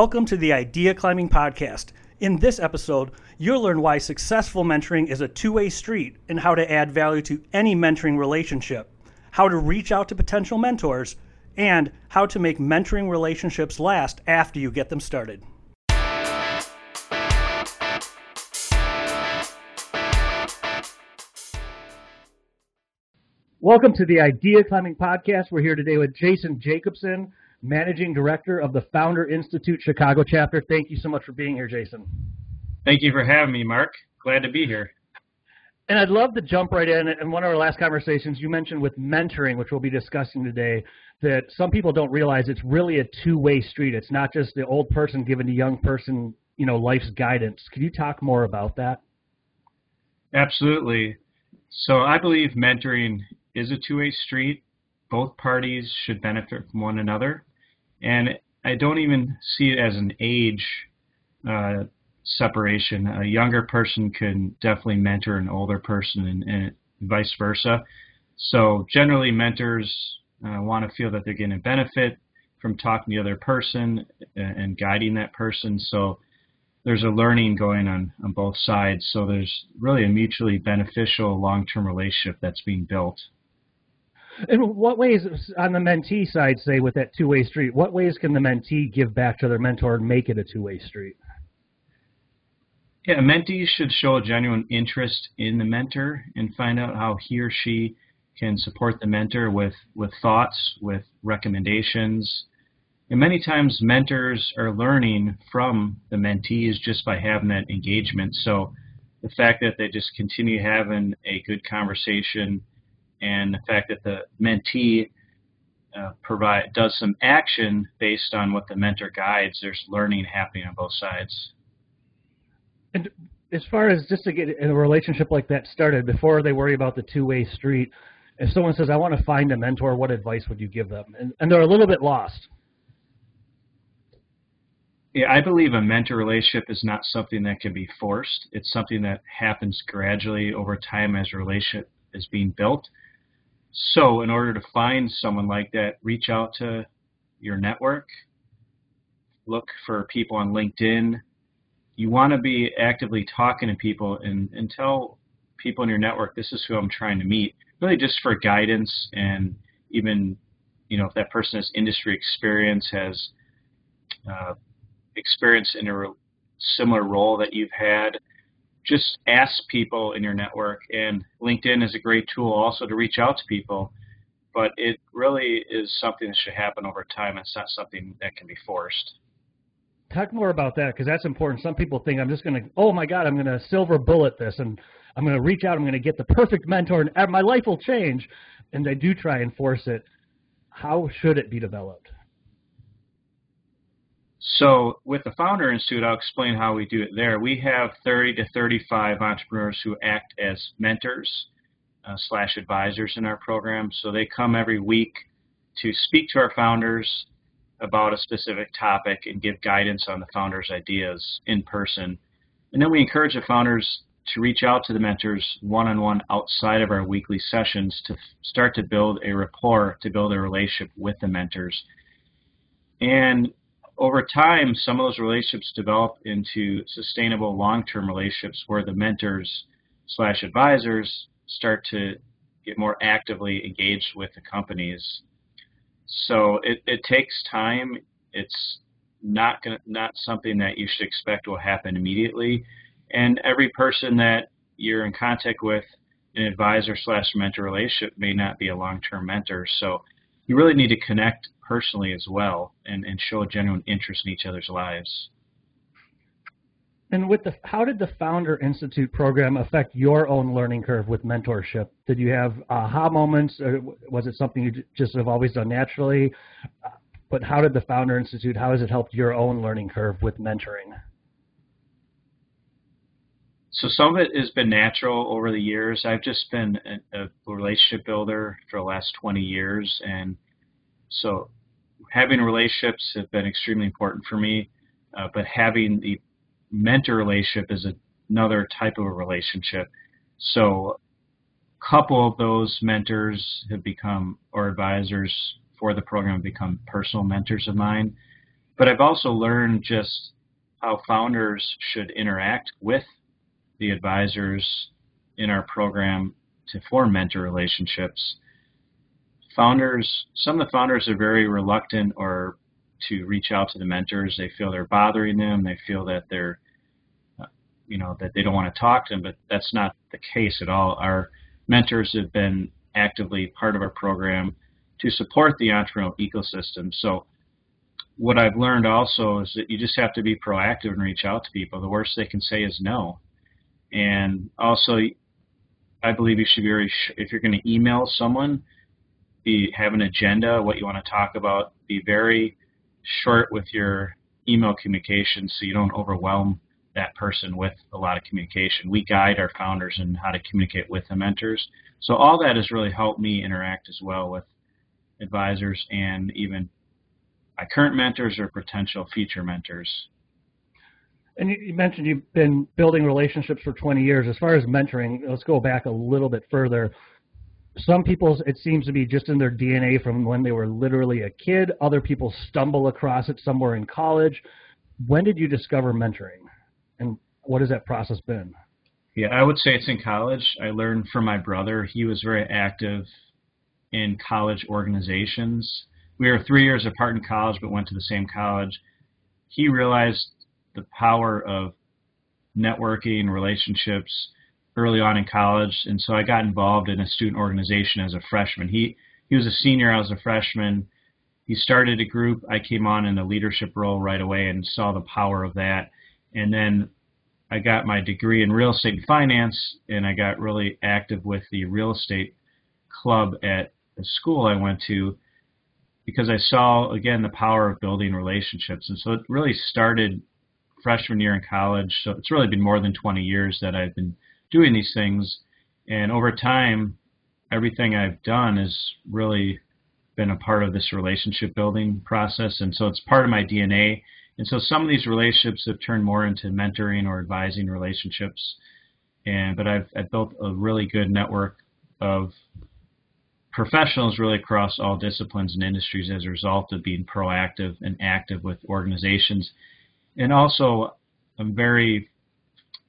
Welcome to the Idea Climbing Podcast. In this episode, you'll learn why successful mentoring is a two way street and how to add value to any mentoring relationship, how to reach out to potential mentors, and how to make mentoring relationships last after you get them started. Welcome to the Idea Climbing Podcast. We're here today with Jason Jacobsohn, Managing Director of the Founder Institute Chicago chapter. Thank you so much for being here, Jason. Thank you for having me, Mark. Glad to be here. And I'd love to jump right in. In one of our last conversations, you mentioned with mentoring, which we'll be discussing today, that some people don't realize it's really a two-way street. It's not just the old person giving the young person, you know, life's guidance. Could you talk more about that? Absolutely. So I believe mentoring is a two-way street. Both parties should benefit from one another, and I don't even see it as an age uh, separation. A younger person can definitely mentor an older person, and, and vice versa. So generally, mentors uh, want to feel that they're getting a benefit from talking to the other person and, and guiding that person. So there's a learning going on on both sides. So there's really a mutually beneficial long-term relationship that's being built. In what ways, on the mentee side, say with that two-way street, what ways can the mentee give back to their mentor and make it a two-way street? Yeah, a mentee should show a genuine interest in the mentor and find out how he or she can support the mentor with, with thoughts, with recommendations. And many times mentors are learning from the mentees just by having that engagement. So the fact that they just continue having a good conversation and the fact that the mentee uh, provide does some action based on what the mentor guides, there's learning happening on both sides. And as far as just to get a relationship like that started, before they worry about the two-way street, if someone says, "I want to find a mentor," what advice would you give them? And, and they're a little bit lost. Yeah, I believe a mentor relationship is not something that can be forced. It's something that happens gradually over time as a relationship is being built. So, in order to find someone like that, reach out to your network, look for people on LinkedIn. You want to be actively talking to people and, and tell people in your network this is who I'm trying to meet, really just for guidance and even, you know, if that person has industry experience, has uh, experience in a similar role that you've had, just ask people in your network. And LinkedIn is a great tool also to reach out to people, but it really is something that should happen over time. It's not something that can be forced. Talk more about that because that's important. Some people think I'm just going to, oh my God, I'm going to silver bullet this and I'm going to reach out, I'm going to get the perfect mentor and my life will change. And they do try and force it. How should it be developed? So with the Founder Institute, I'll explain how we do it there. We have 30 to 35 entrepreneurs who act as mentors uh, slash advisors in our program. So they come every week to speak to our founders about a specific topic and give guidance on the founders' ideas in person. And then we encourage the founders to reach out to the mentors one-on-one outside of our weekly sessions to start to build a rapport, to build a relationship with the mentors. And over time, some of those relationships develop into sustainable long-term relationships where the mentors slash advisors start to get more actively engaged with the companies. So it, it takes time. It's not gonna, not something that you should expect will happen immediately. And every person that you're in contact with, an advisor slash mentor relationship may not be a long-term mentor. So you really need to connect personally as well and, and show a genuine interest in each other's lives. And with the, how did the Founder Institute program affect your own learning curve with mentorship? Did you have aha moments, or was it something you just have always done naturally? Uh, but how did the Founder Institute, how has it helped your own learning curve with mentoring? So some of it has been natural over the years. I've just been a, a relationship builder for the last 20 years, and so having relationships have been extremely important for me, uh, but having the mentor relationship is another type of a relationship. So a couple of those mentors have become, or advisors for the program have become personal mentors of mine. but I've also learned just how founders should interact with the advisors in our program to form mentor relationships. Founders, some of the founders are very reluctant or to reach out to the mentors. They feel they're bothering them. They feel that they're, uh, you know, that they don't want to talk to them. But that's not the case at all. Our mentors have been actively part of our program to support the entrepreneurial ecosystem. So what I've learned also is that you just have to be proactive and reach out to people. The worst they can say is no. And also, I believe you should be very, if you're going to email someone, be have an agenda, what you want to talk about. Be very short with your email communication so you don't overwhelm that person with a lot of communication. We guide our founders in how to communicate with the mentors. So all that has really helped me interact as well with advisors and even my current mentors or potential future mentors. And you mentioned you've been building relationships for 20 years. As far as mentoring, let's go back a little bit further. Some people, it seems to be just in their DNA from when they were literally a kid. Other people stumble across it somewhere in college. When did you discover mentoring? And what has that process been? Yeah, I would say it's in college. I learned from my brother. He was very active in college organizations. We were three years apart in college, but went to the same college. He realized the power of networking, relationships early on in college, and so I got involved in a student organization as a freshman. He he was a senior, I was a freshman. He started a group. I came on in a leadership role right away and saw the power of that. And then I got my degree in real estate and finance, and I got really active with the real estate club at the school I went to because I saw again the power of building relationships. And so it really started freshman year in college. So it's really been more than 20 years that I've been doing these things. And over time, everything I've done has really been a part of this relationship building process. And so it's part of my DNA. And so some of these relationships have turned more into mentoring or advising relationships. And but I've, I've built a really good network of professionals really across all disciplines and industries as a result of being proactive and active with organizations and also I'm very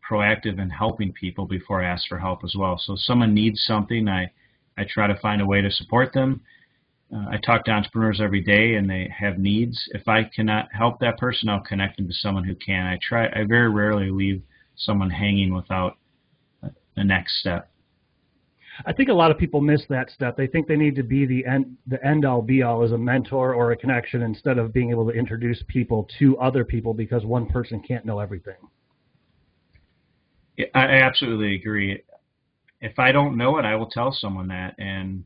proactive in helping people before I ask for help as well. So if someone needs something, I, I try to find a way to support them. Uh, I talk to entrepreneurs every day and they have needs. If I cannot help that person, I'll connect them to someone who can. I try. I very rarely leave someone hanging without the next step. I think a lot of people miss that step. They think they need to be the end, the end all be all as a mentor or a connection instead of being able to introduce people to other people because one person can't know everything. Yeah, I absolutely agree. If I don't know it, I will tell someone that, and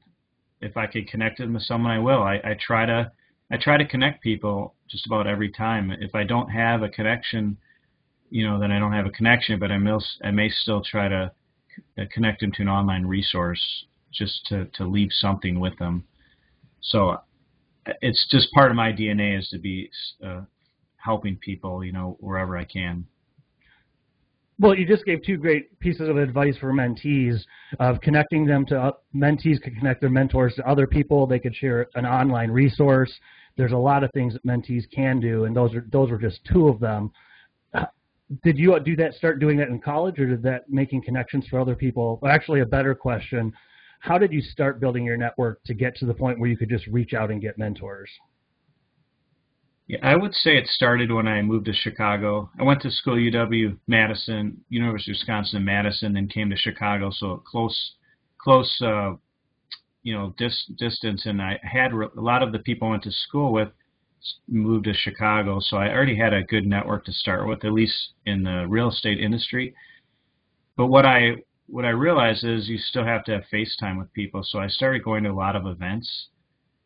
if I can connect them with someone, I will. I, I try to I try to connect people just about every time. If I don't have a connection, you know, then I don't have a connection, but I may I may still try to connect them to an online resource just to, to leave something with them. So uh, it's just part of my DNA is to be uh, helping people, you know, wherever I can. Well, you just gave two great pieces of advice for mentees of connecting them to uh, mentees could connect their mentors to other people. They could share an online resource. There's a lot of things that mentees can do, and those are those were just two of them did you do that start doing that in college or did that making connections for other people? Well, actually a better question how did you start building your network to get to the point where you could just reach out and get mentors? Yeah i would say it started when i moved to chicago. I went to school uw madison university of wisconsin madison then came to chicago. So close close uh, you know dis- distance and i had a lot of the people i went to school with moved to Chicago, so I already had a good network to start with, at least in the real estate industry. But what I what I realized is you still have to have FaceTime with people, so I started going to a lot of events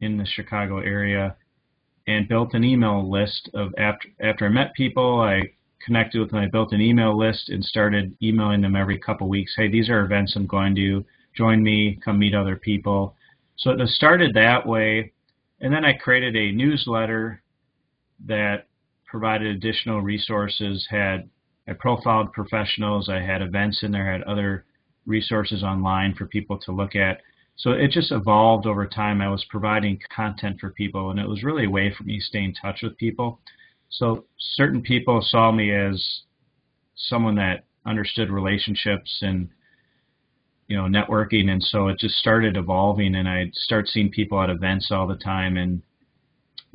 in the Chicago area and built an email list of after after I met people, I connected with them, I built an email list and started emailing them every couple weeks. Hey, these are events I'm going to join me, come meet other people. So it started that way and then I created a newsletter that provided additional resources, had I profiled professionals, I had events in there, had other resources online for people to look at. So it just evolved over time. I was providing content for people, and it was really a way for me to stay in touch with people. So certain people saw me as someone that understood relationships and you know networking, and so it just started evolving, and I start seeing people at events all the time, and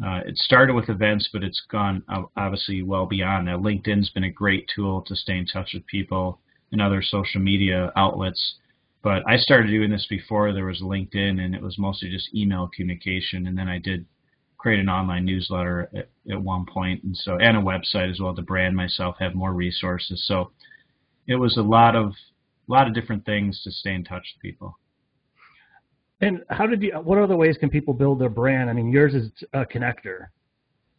uh, it started with events, but it's gone obviously well beyond that. LinkedIn's been a great tool to stay in touch with people and other social media outlets. But I started doing this before there was LinkedIn, and it was mostly just email communication. And then I did create an online newsletter at, at one point, and so and a website as well to brand myself, have more resources. So it was a lot of a lot of different things to stay in touch with people. And how did you? What other ways can people build their brand? I mean, yours is a connector.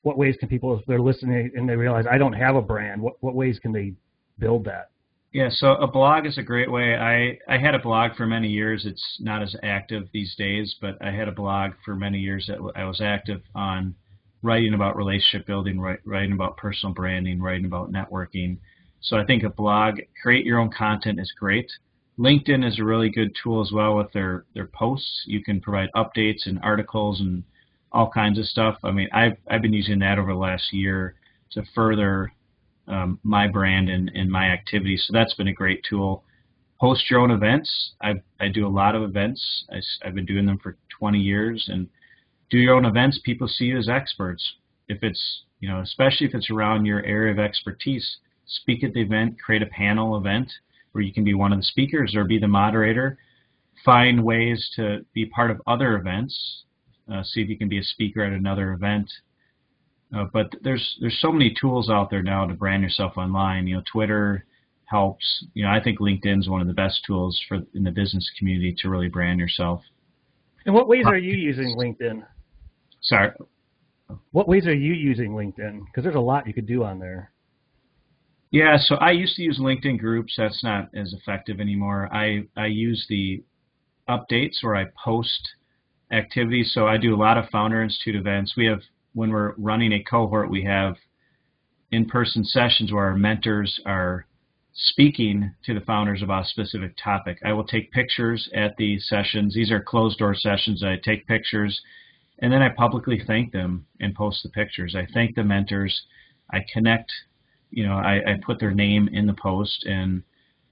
What ways can people, if they're listening and they realize I don't have a brand, what what ways can they build that? Yeah, so a blog is a great way. I I had a blog for many years. It's not as active these days, but I had a blog for many years that I was active on writing about relationship building, writing about personal branding, writing about networking. So I think a blog, create your own content is great. LinkedIn is a really good tool as well with their, their posts. You can provide updates and articles and all kinds of stuff. I mean, I've, I've been using that over the last year to further um, my brand and, and my activities. So that's been a great tool. Host your own events. I, I do a lot of events. I, I've been doing them for 20 years. And do your own events. People see you as experts. If it's, you know, especially if it's around your area of expertise, speak at the event, create a panel event where you can be one of the speakers or be the moderator. Find ways to be part of other events. Uh, see if you can be a speaker at another event. Uh, but there's there's so many tools out there now to brand yourself online. You know, Twitter helps. You know, I think LinkedIn is one of the best tools for in the business community to really brand yourself. And what ways are you using LinkedIn? Sorry. What ways are you using LinkedIn? Because there's a lot you could do on there. Yeah, so I used to use LinkedIn groups. That's not as effective anymore. I, I use the updates where I post activities. So I do a lot of Founder Institute events. We have, when we're running a cohort, we have in-person sessions where our mentors are speaking to the founders about a specific topic. I will take pictures at the sessions. These are closed door sessions. I take pictures and then I publicly thank them and post the pictures. I thank the mentors. I connect you know, I, I put their name in the post, and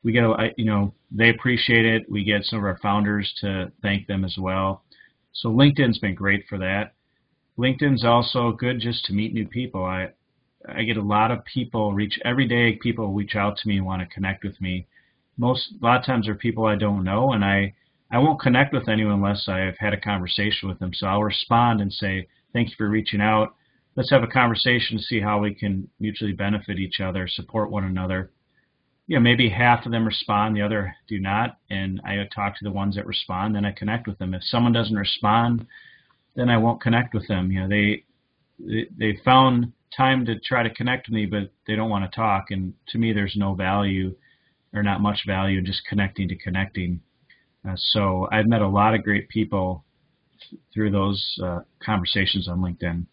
we get, a, you know, they appreciate it. We get some of our founders to thank them as well. So LinkedIn's been great for that. LinkedIn's also good just to meet new people. I I get a lot of people reach every day. People reach out to me and want to connect with me. Most a lot of times they're people I don't know, and I I won't connect with anyone unless I've had a conversation with them. So I'll respond and say thank you for reaching out let's have a conversation to see how we can mutually benefit each other, support one another. You know, maybe half of them respond, the other do not, and I talk to the ones that respond, then I connect with them. If someone doesn't respond, then I won't connect with them. You know, they they, found time to try to connect with me, but they don't want to talk, and to me, there's no value or not much value in just connecting to connecting. Uh, so I've met a lot of great people through those uh, conversations on LinkedIn.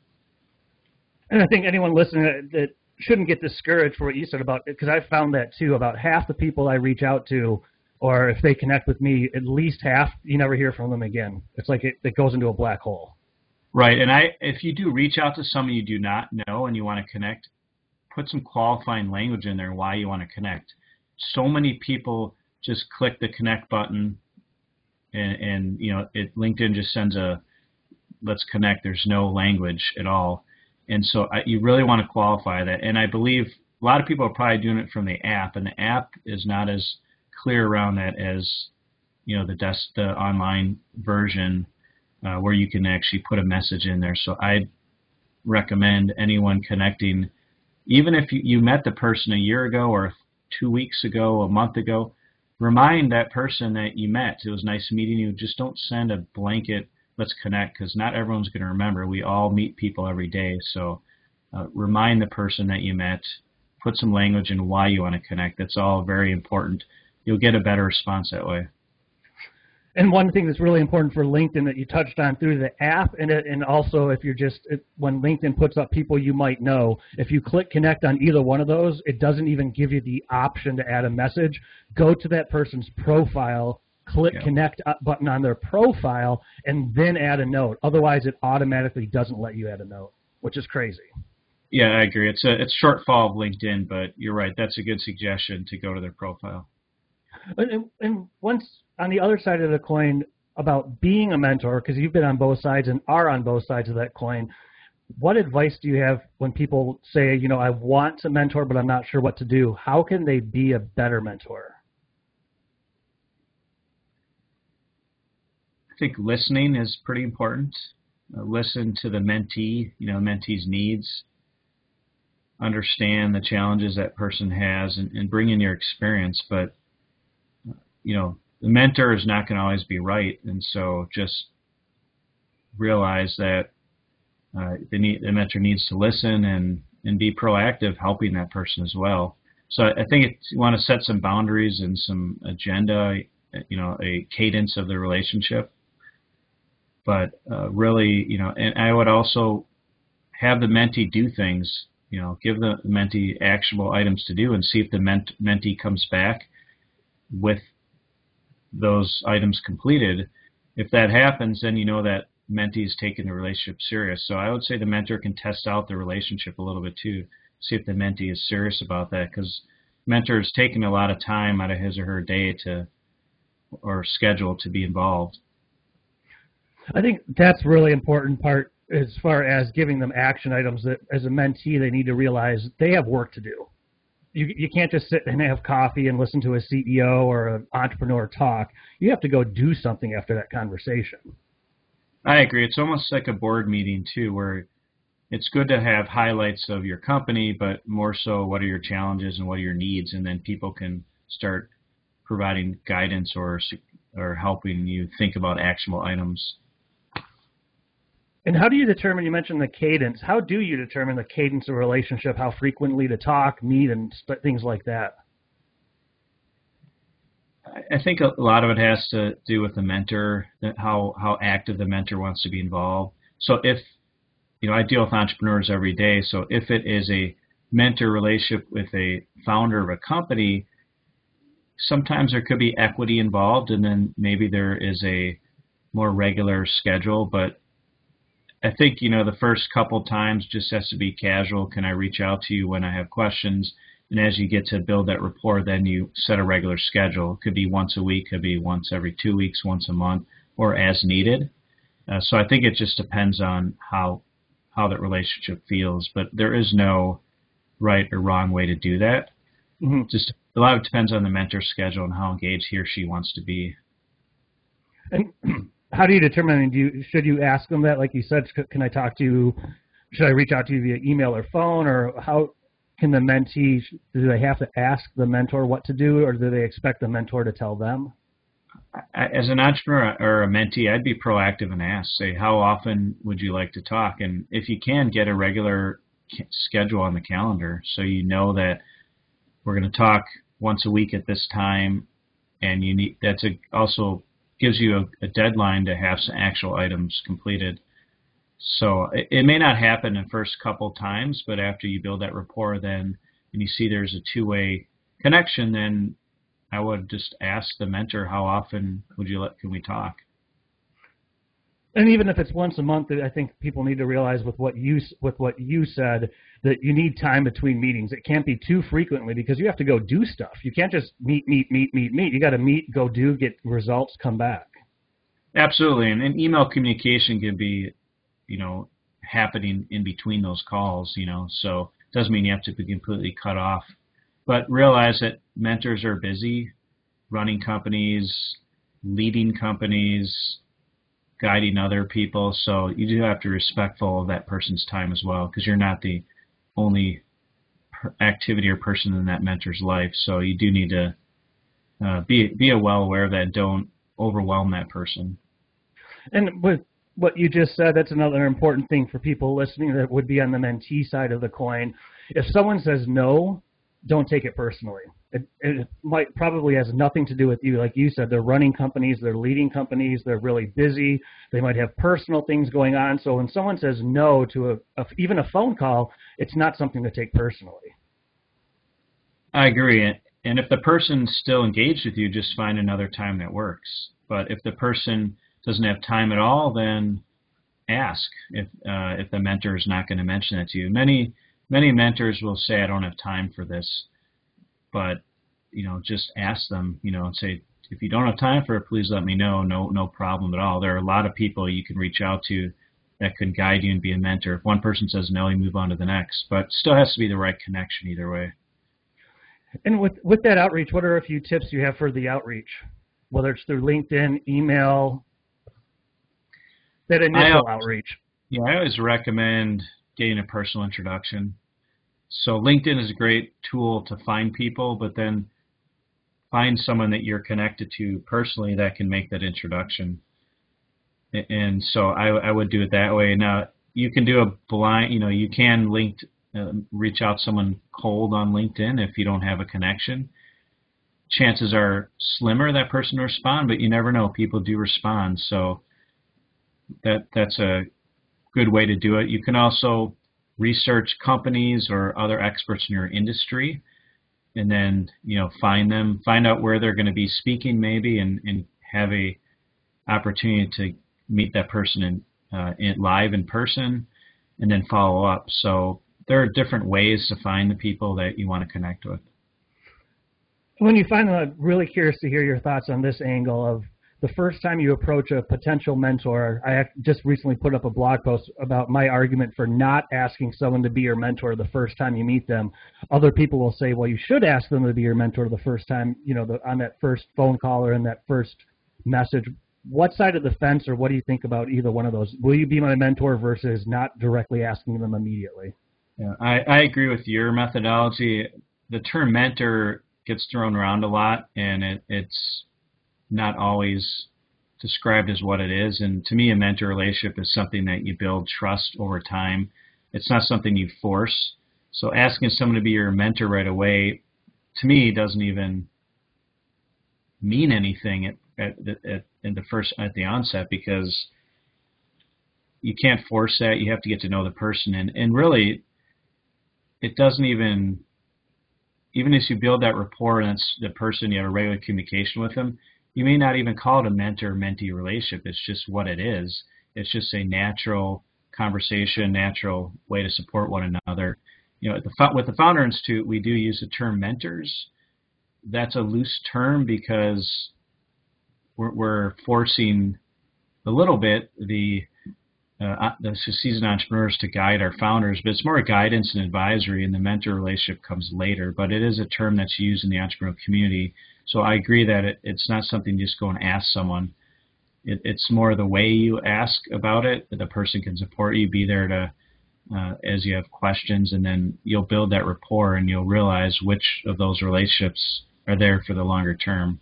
And I think anyone listening that shouldn't get discouraged for what you said about because I found that too. About half the people I reach out to, or if they connect with me, at least half you never hear from them again. It's like it, it goes into a black hole. Right, and I if you do reach out to someone you do not know and you want to connect, put some qualifying language in there why you want to connect. So many people just click the connect button, and, and you know it LinkedIn just sends a let's connect. There's no language at all and so I, you really want to qualify that. And I believe a lot of people are probably doing it from the app, and the app is not as clear around that as you know the desk, the online version uh, where you can actually put a message in there. So I recommend anyone connecting, even if you, you met the person a year ago or two weeks ago, a month ago, remind that person that you met. It was nice meeting you. Just don't send a blanket let's connect because not everyone's going to remember. We all meet people every day. So uh, remind the person that you met, put some language in why you want to connect. That's all very important. You'll get a better response that way. And one thing that's really important for LinkedIn that you touched on through the app, and and also if you're just it, when LinkedIn puts up people you might know, if you click connect on either one of those, it doesn't even give you the option to add a message. Go to that person's profile click yeah. connect button on their profile and then add a note. Otherwise, it automatically doesn't let you add a note, which is crazy. Yeah, I agree. It's a it's shortfall of LinkedIn, but you're right. That's a good suggestion to go to their profile. And, and once on the other side of the coin about being a mentor, because you've been on both sides and are on both sides of that coin, what advice do you have when people say, you know, I want to mentor, but I'm not sure what to do? How can they be a better mentor? I think listening is pretty important. Uh, listen to the mentee, you know, mentee's needs. Understand the challenges that person has and, and bring in your experience. But, you know, the mentor is not going to always be right. And so just realize that uh, the, need, the mentor needs to listen and, and be proactive helping that person as well. So I think you want to set some boundaries and some agenda, you know, a cadence of the relationship. But uh, really, you know, and I would also have the mentee do things, you know, give the mentee actionable items to do and see if the ment- mentee comes back with those items completed. If that happens, then you know that mentee is taking the relationship serious. So I would say the mentor can test out the relationship a little bit too, see if the mentee is serious about that because mentor is taking a lot of time out of his or her day to or schedule to be involved. I think that's really important part as far as giving them action items that as a mentee they need to realize they have work to do. You, you can't just sit and have coffee and listen to a CEO or an entrepreneur talk. You have to go do something after that conversation. I agree. It's almost like a board meeting too, where it's good to have highlights of your company, but more so, what are your challenges and what are your needs, and then people can start providing guidance or or helping you think about actionable items. And how do you determine? You mentioned the cadence. How do you determine the cadence of relationship? How frequently to talk, meet, and things like that? I think a lot of it has to do with the mentor, how how active the mentor wants to be involved. So if you know, I deal with entrepreneurs every day. So if it is a mentor relationship with a founder of a company, sometimes there could be equity involved, and then maybe there is a more regular schedule. But I think you know the first couple times just has to be casual. Can I reach out to you when I have questions? And as you get to build that rapport, then you set a regular schedule. It could be once a week, could be once every two weeks, once a month, or as needed. Uh, so I think it just depends on how how that relationship feels. But there is no right or wrong way to do that. Mm-hmm. Just a lot of it depends on the mentor's schedule and how engaged he or she wants to be. And how do you determine? Do you should you ask them that? Like you said, can I talk to you? Should I reach out to you via email or phone, or how can the mentee do they have to ask the mentor what to do or do they expect the mentor to tell them as an entrepreneur or a mentee i'd be proactive and ask say how often would you like to talk and if you can get a regular schedule on the calendar so you know that we're going to talk once a week at this time and you need that's a, also gives you a, a deadline to have some actual items completed so it, it, may not happen the first couple times, but after you build that rapport, then and you see there's a two-way connection, then I would just ask the mentor how often would you let can we talk. And even if it's once a month, I think people need to realize with what you with what you said that you need time between meetings. It can't be too frequently because you have to go do stuff. You can't just meet, meet, meet, meet, meet. You got to meet, go do, get results, come back. Absolutely, and, and email communication can be you know, happening in between those calls, you know, so it doesn't mean you have to be completely cut off. But realize that mentors are busy running companies, leading companies, guiding other people. So you do have to be respectful of that person's time as well, because you're not the only activity or person in that mentor's life. So you do need to uh, be be well aware of that. Don't overwhelm that person. And with what you just said, that's another important thing for people listening that would be on the mentee side of the coin. If someone says no, don't take it personally. It, it might probably has nothing to do with you. Like you said, they're running companies, they're leading companies, they're really busy. They might have personal things going on. So when someone says no to a, a even a phone call, it's not something to take personally. I agree. And if the person's still engaged with you, just find another time that works. But if the person doesn't have time at all, then ask if uh, if the mentor is not going to mention it to you. Many many mentors will say, I don't have time for this, but you know, just ask them, you know, and say, if you don't have time for it, please let me know. No, no problem at all. There are a lot of people you can reach out to that can guide you and be a mentor. If one person says no, you move on to the next, but still has to be the right connection either way. And with with that outreach, what are a few tips you have for the outreach, whether it's through LinkedIn, email, that initial I, outreach? Yeah, I always recommend getting a personal introduction. So LinkedIn is a great tool to find people, but then find someone that you're connected to personally that can make that introduction. And so I, I would do it that way. Now you can do a blind, you know, you can link, uh, reach out someone cold on LinkedIn if you don't have a connection. Chances are slimmer that person will respond, but you never know. People do respond, so that that's a good way to do it. You can also research companies or other experts in your industry and then you know find them find out where they're going to be speaking maybe and, and have a opportunity to meet that person in, uh, in live in person and then follow up. So there are different ways to find the people that you want to connect with. When you find them i'm really curious to hear your thoughts on this angle of the first time you approach a potential mentor, I just recently put up a blog post about my argument for not asking someone to be your mentor the first time you meet them. Other people will say, well, you should ask them to be your mentor the first time, you know, the, on that first phone call or in that first message. What side of the fence or what do you think about either one of those? Will you be my mentor versus not directly asking them immediately? Yeah, I, I agree with your methodology. The term mentor gets thrown around a lot, and it, it's not always described as what it is. And to me, a mentor relationship is something that you build trust over time. It's not something you force. So asking someone to be your mentor right away, to me, doesn't even mean anything at, at, at, in the first at the onset because you can't force that. You have to get to know the person, and and really, it doesn't even even as you build that rapport and it's the person you have a regular communication with them, you may not even call it a mentor-mentee relationship. It's just what it is. It's just a natural conversation, natural way to support one another. You know, the, with the Founder Institute, we do use the term mentors. That's a loose term because we're, we're forcing a little bit the uh, the seasoned entrepreneurs to guide our founders, but it's more guidance and advisory, and the mentor relationship comes later. But it is a term that's used in the entrepreneurial community so I agree that it, it's not something you just go and ask someone. It, it's more the way you ask about it. The person can support you, be there to uh, as you have questions, and then you'll build that rapport, and you'll realize which of those relationships are there for the longer term.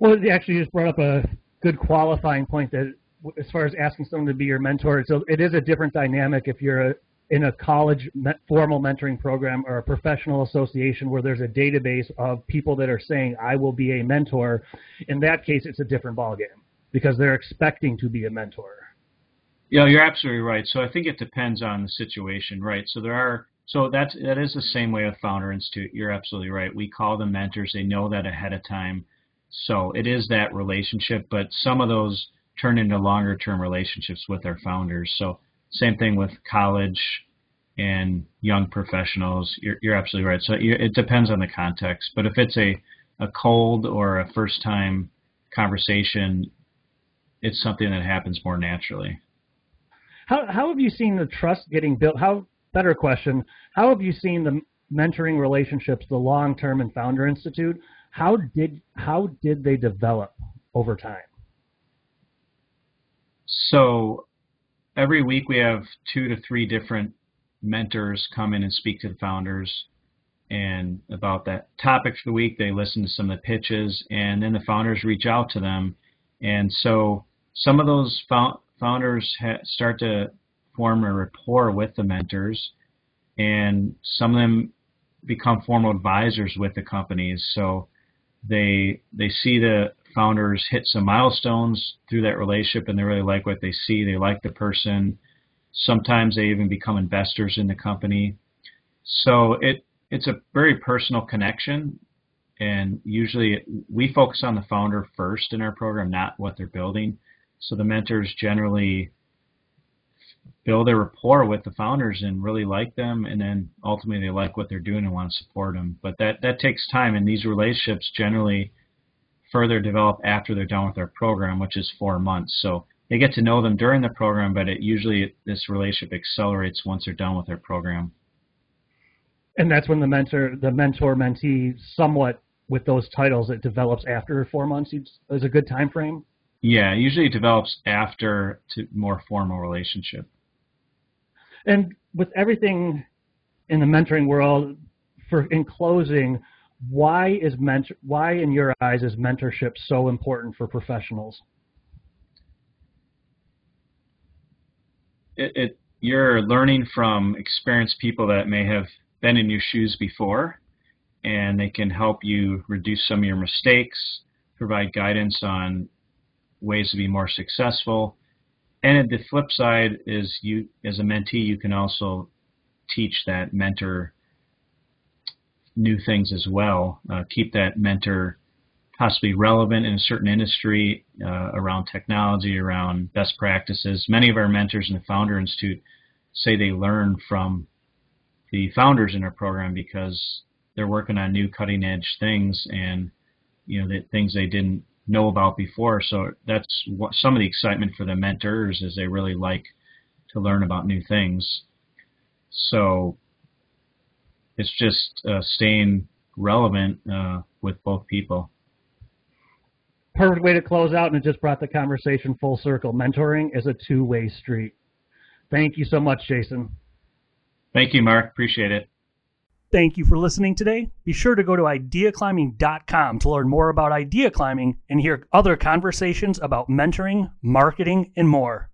Well, you actually, just brought up a good qualifying point that as far as asking someone to be your mentor, so it is a different dynamic if you're a, in a college formal mentoring program or a professional association where there's a database of people that are saying I will be a mentor, in that case it's a different ballgame because they're expecting to be a mentor. Yeah, you're absolutely right. So I think it depends on the situation, right? So there are so that's that is the same way with Founder Institute. You're absolutely right. We call them mentors. They know that ahead of time. So it is that relationship, but some of those turn into longer term relationships with our founders. So same thing with college and young professionals. You're, you're absolutely right. So it depends on the context. But if it's a, a cold or a first time conversation, it's something that happens more naturally. How, how have you seen the trust getting built? How better question? How have you seen the mentoring relationships, the long term and Founder Institute? How did how did they develop over time? So every week we have two to three different mentors come in and speak to the founders and about that topic for the week. They listen to some of the pitches, and then the founders reach out to them. And so some of those founders start to form a rapport with the mentors, and some of them become formal advisors with the companies. So they they see the founders hit some milestones through that relationship and they really like what they see. They like the person. Sometimes they even become investors in the company. So it it's a very personal connection and usually we focus on the founder first in our program, not what they're building. So the mentors generally build a rapport with the founders and really like them, and then ultimately they like what they're doing and want to support them. But that that takes time, and these relationships generally further develop after they're done with their program, which is four months. So they get to know them during the program, but it usually this relationship accelerates once they're done with their program. And that's when the mentor, the mentor mentee, somewhat with those titles, it develops after four months. Is a good time frame. Yeah, usually it develops after to more formal relationship. And with everything in the mentoring world, for in closing, why is mentor, why in your eyes is mentorship so important for professionals? It, it you're learning from experienced people that may have been in your shoes before, and they can help you reduce some of your mistakes, provide guidance on ways to be more successful. And the flip side is you, as a mentee, you can also teach that mentor new things as well. Uh, keep that mentor possibly relevant in a certain industry uh, around technology, around best practices. Many of our mentors in the Founder Institute say they learn from the founders in our program because they're working on new cutting edge things and you know the things they didn't know about before. So that's what some of the excitement for the mentors is they really like to learn about new things. So it's just uh, staying relevant uh, with both people. Perfect way to close out, and it just brought the conversation full circle. Mentoring is a two-way street. Thank you so much, Jason. Thank you, Mark. Appreciate it. Thank you for listening today. Be sure to go to ideaclimbing.com to learn more about idea climbing and hear other conversations about mentoring, marketing, and more.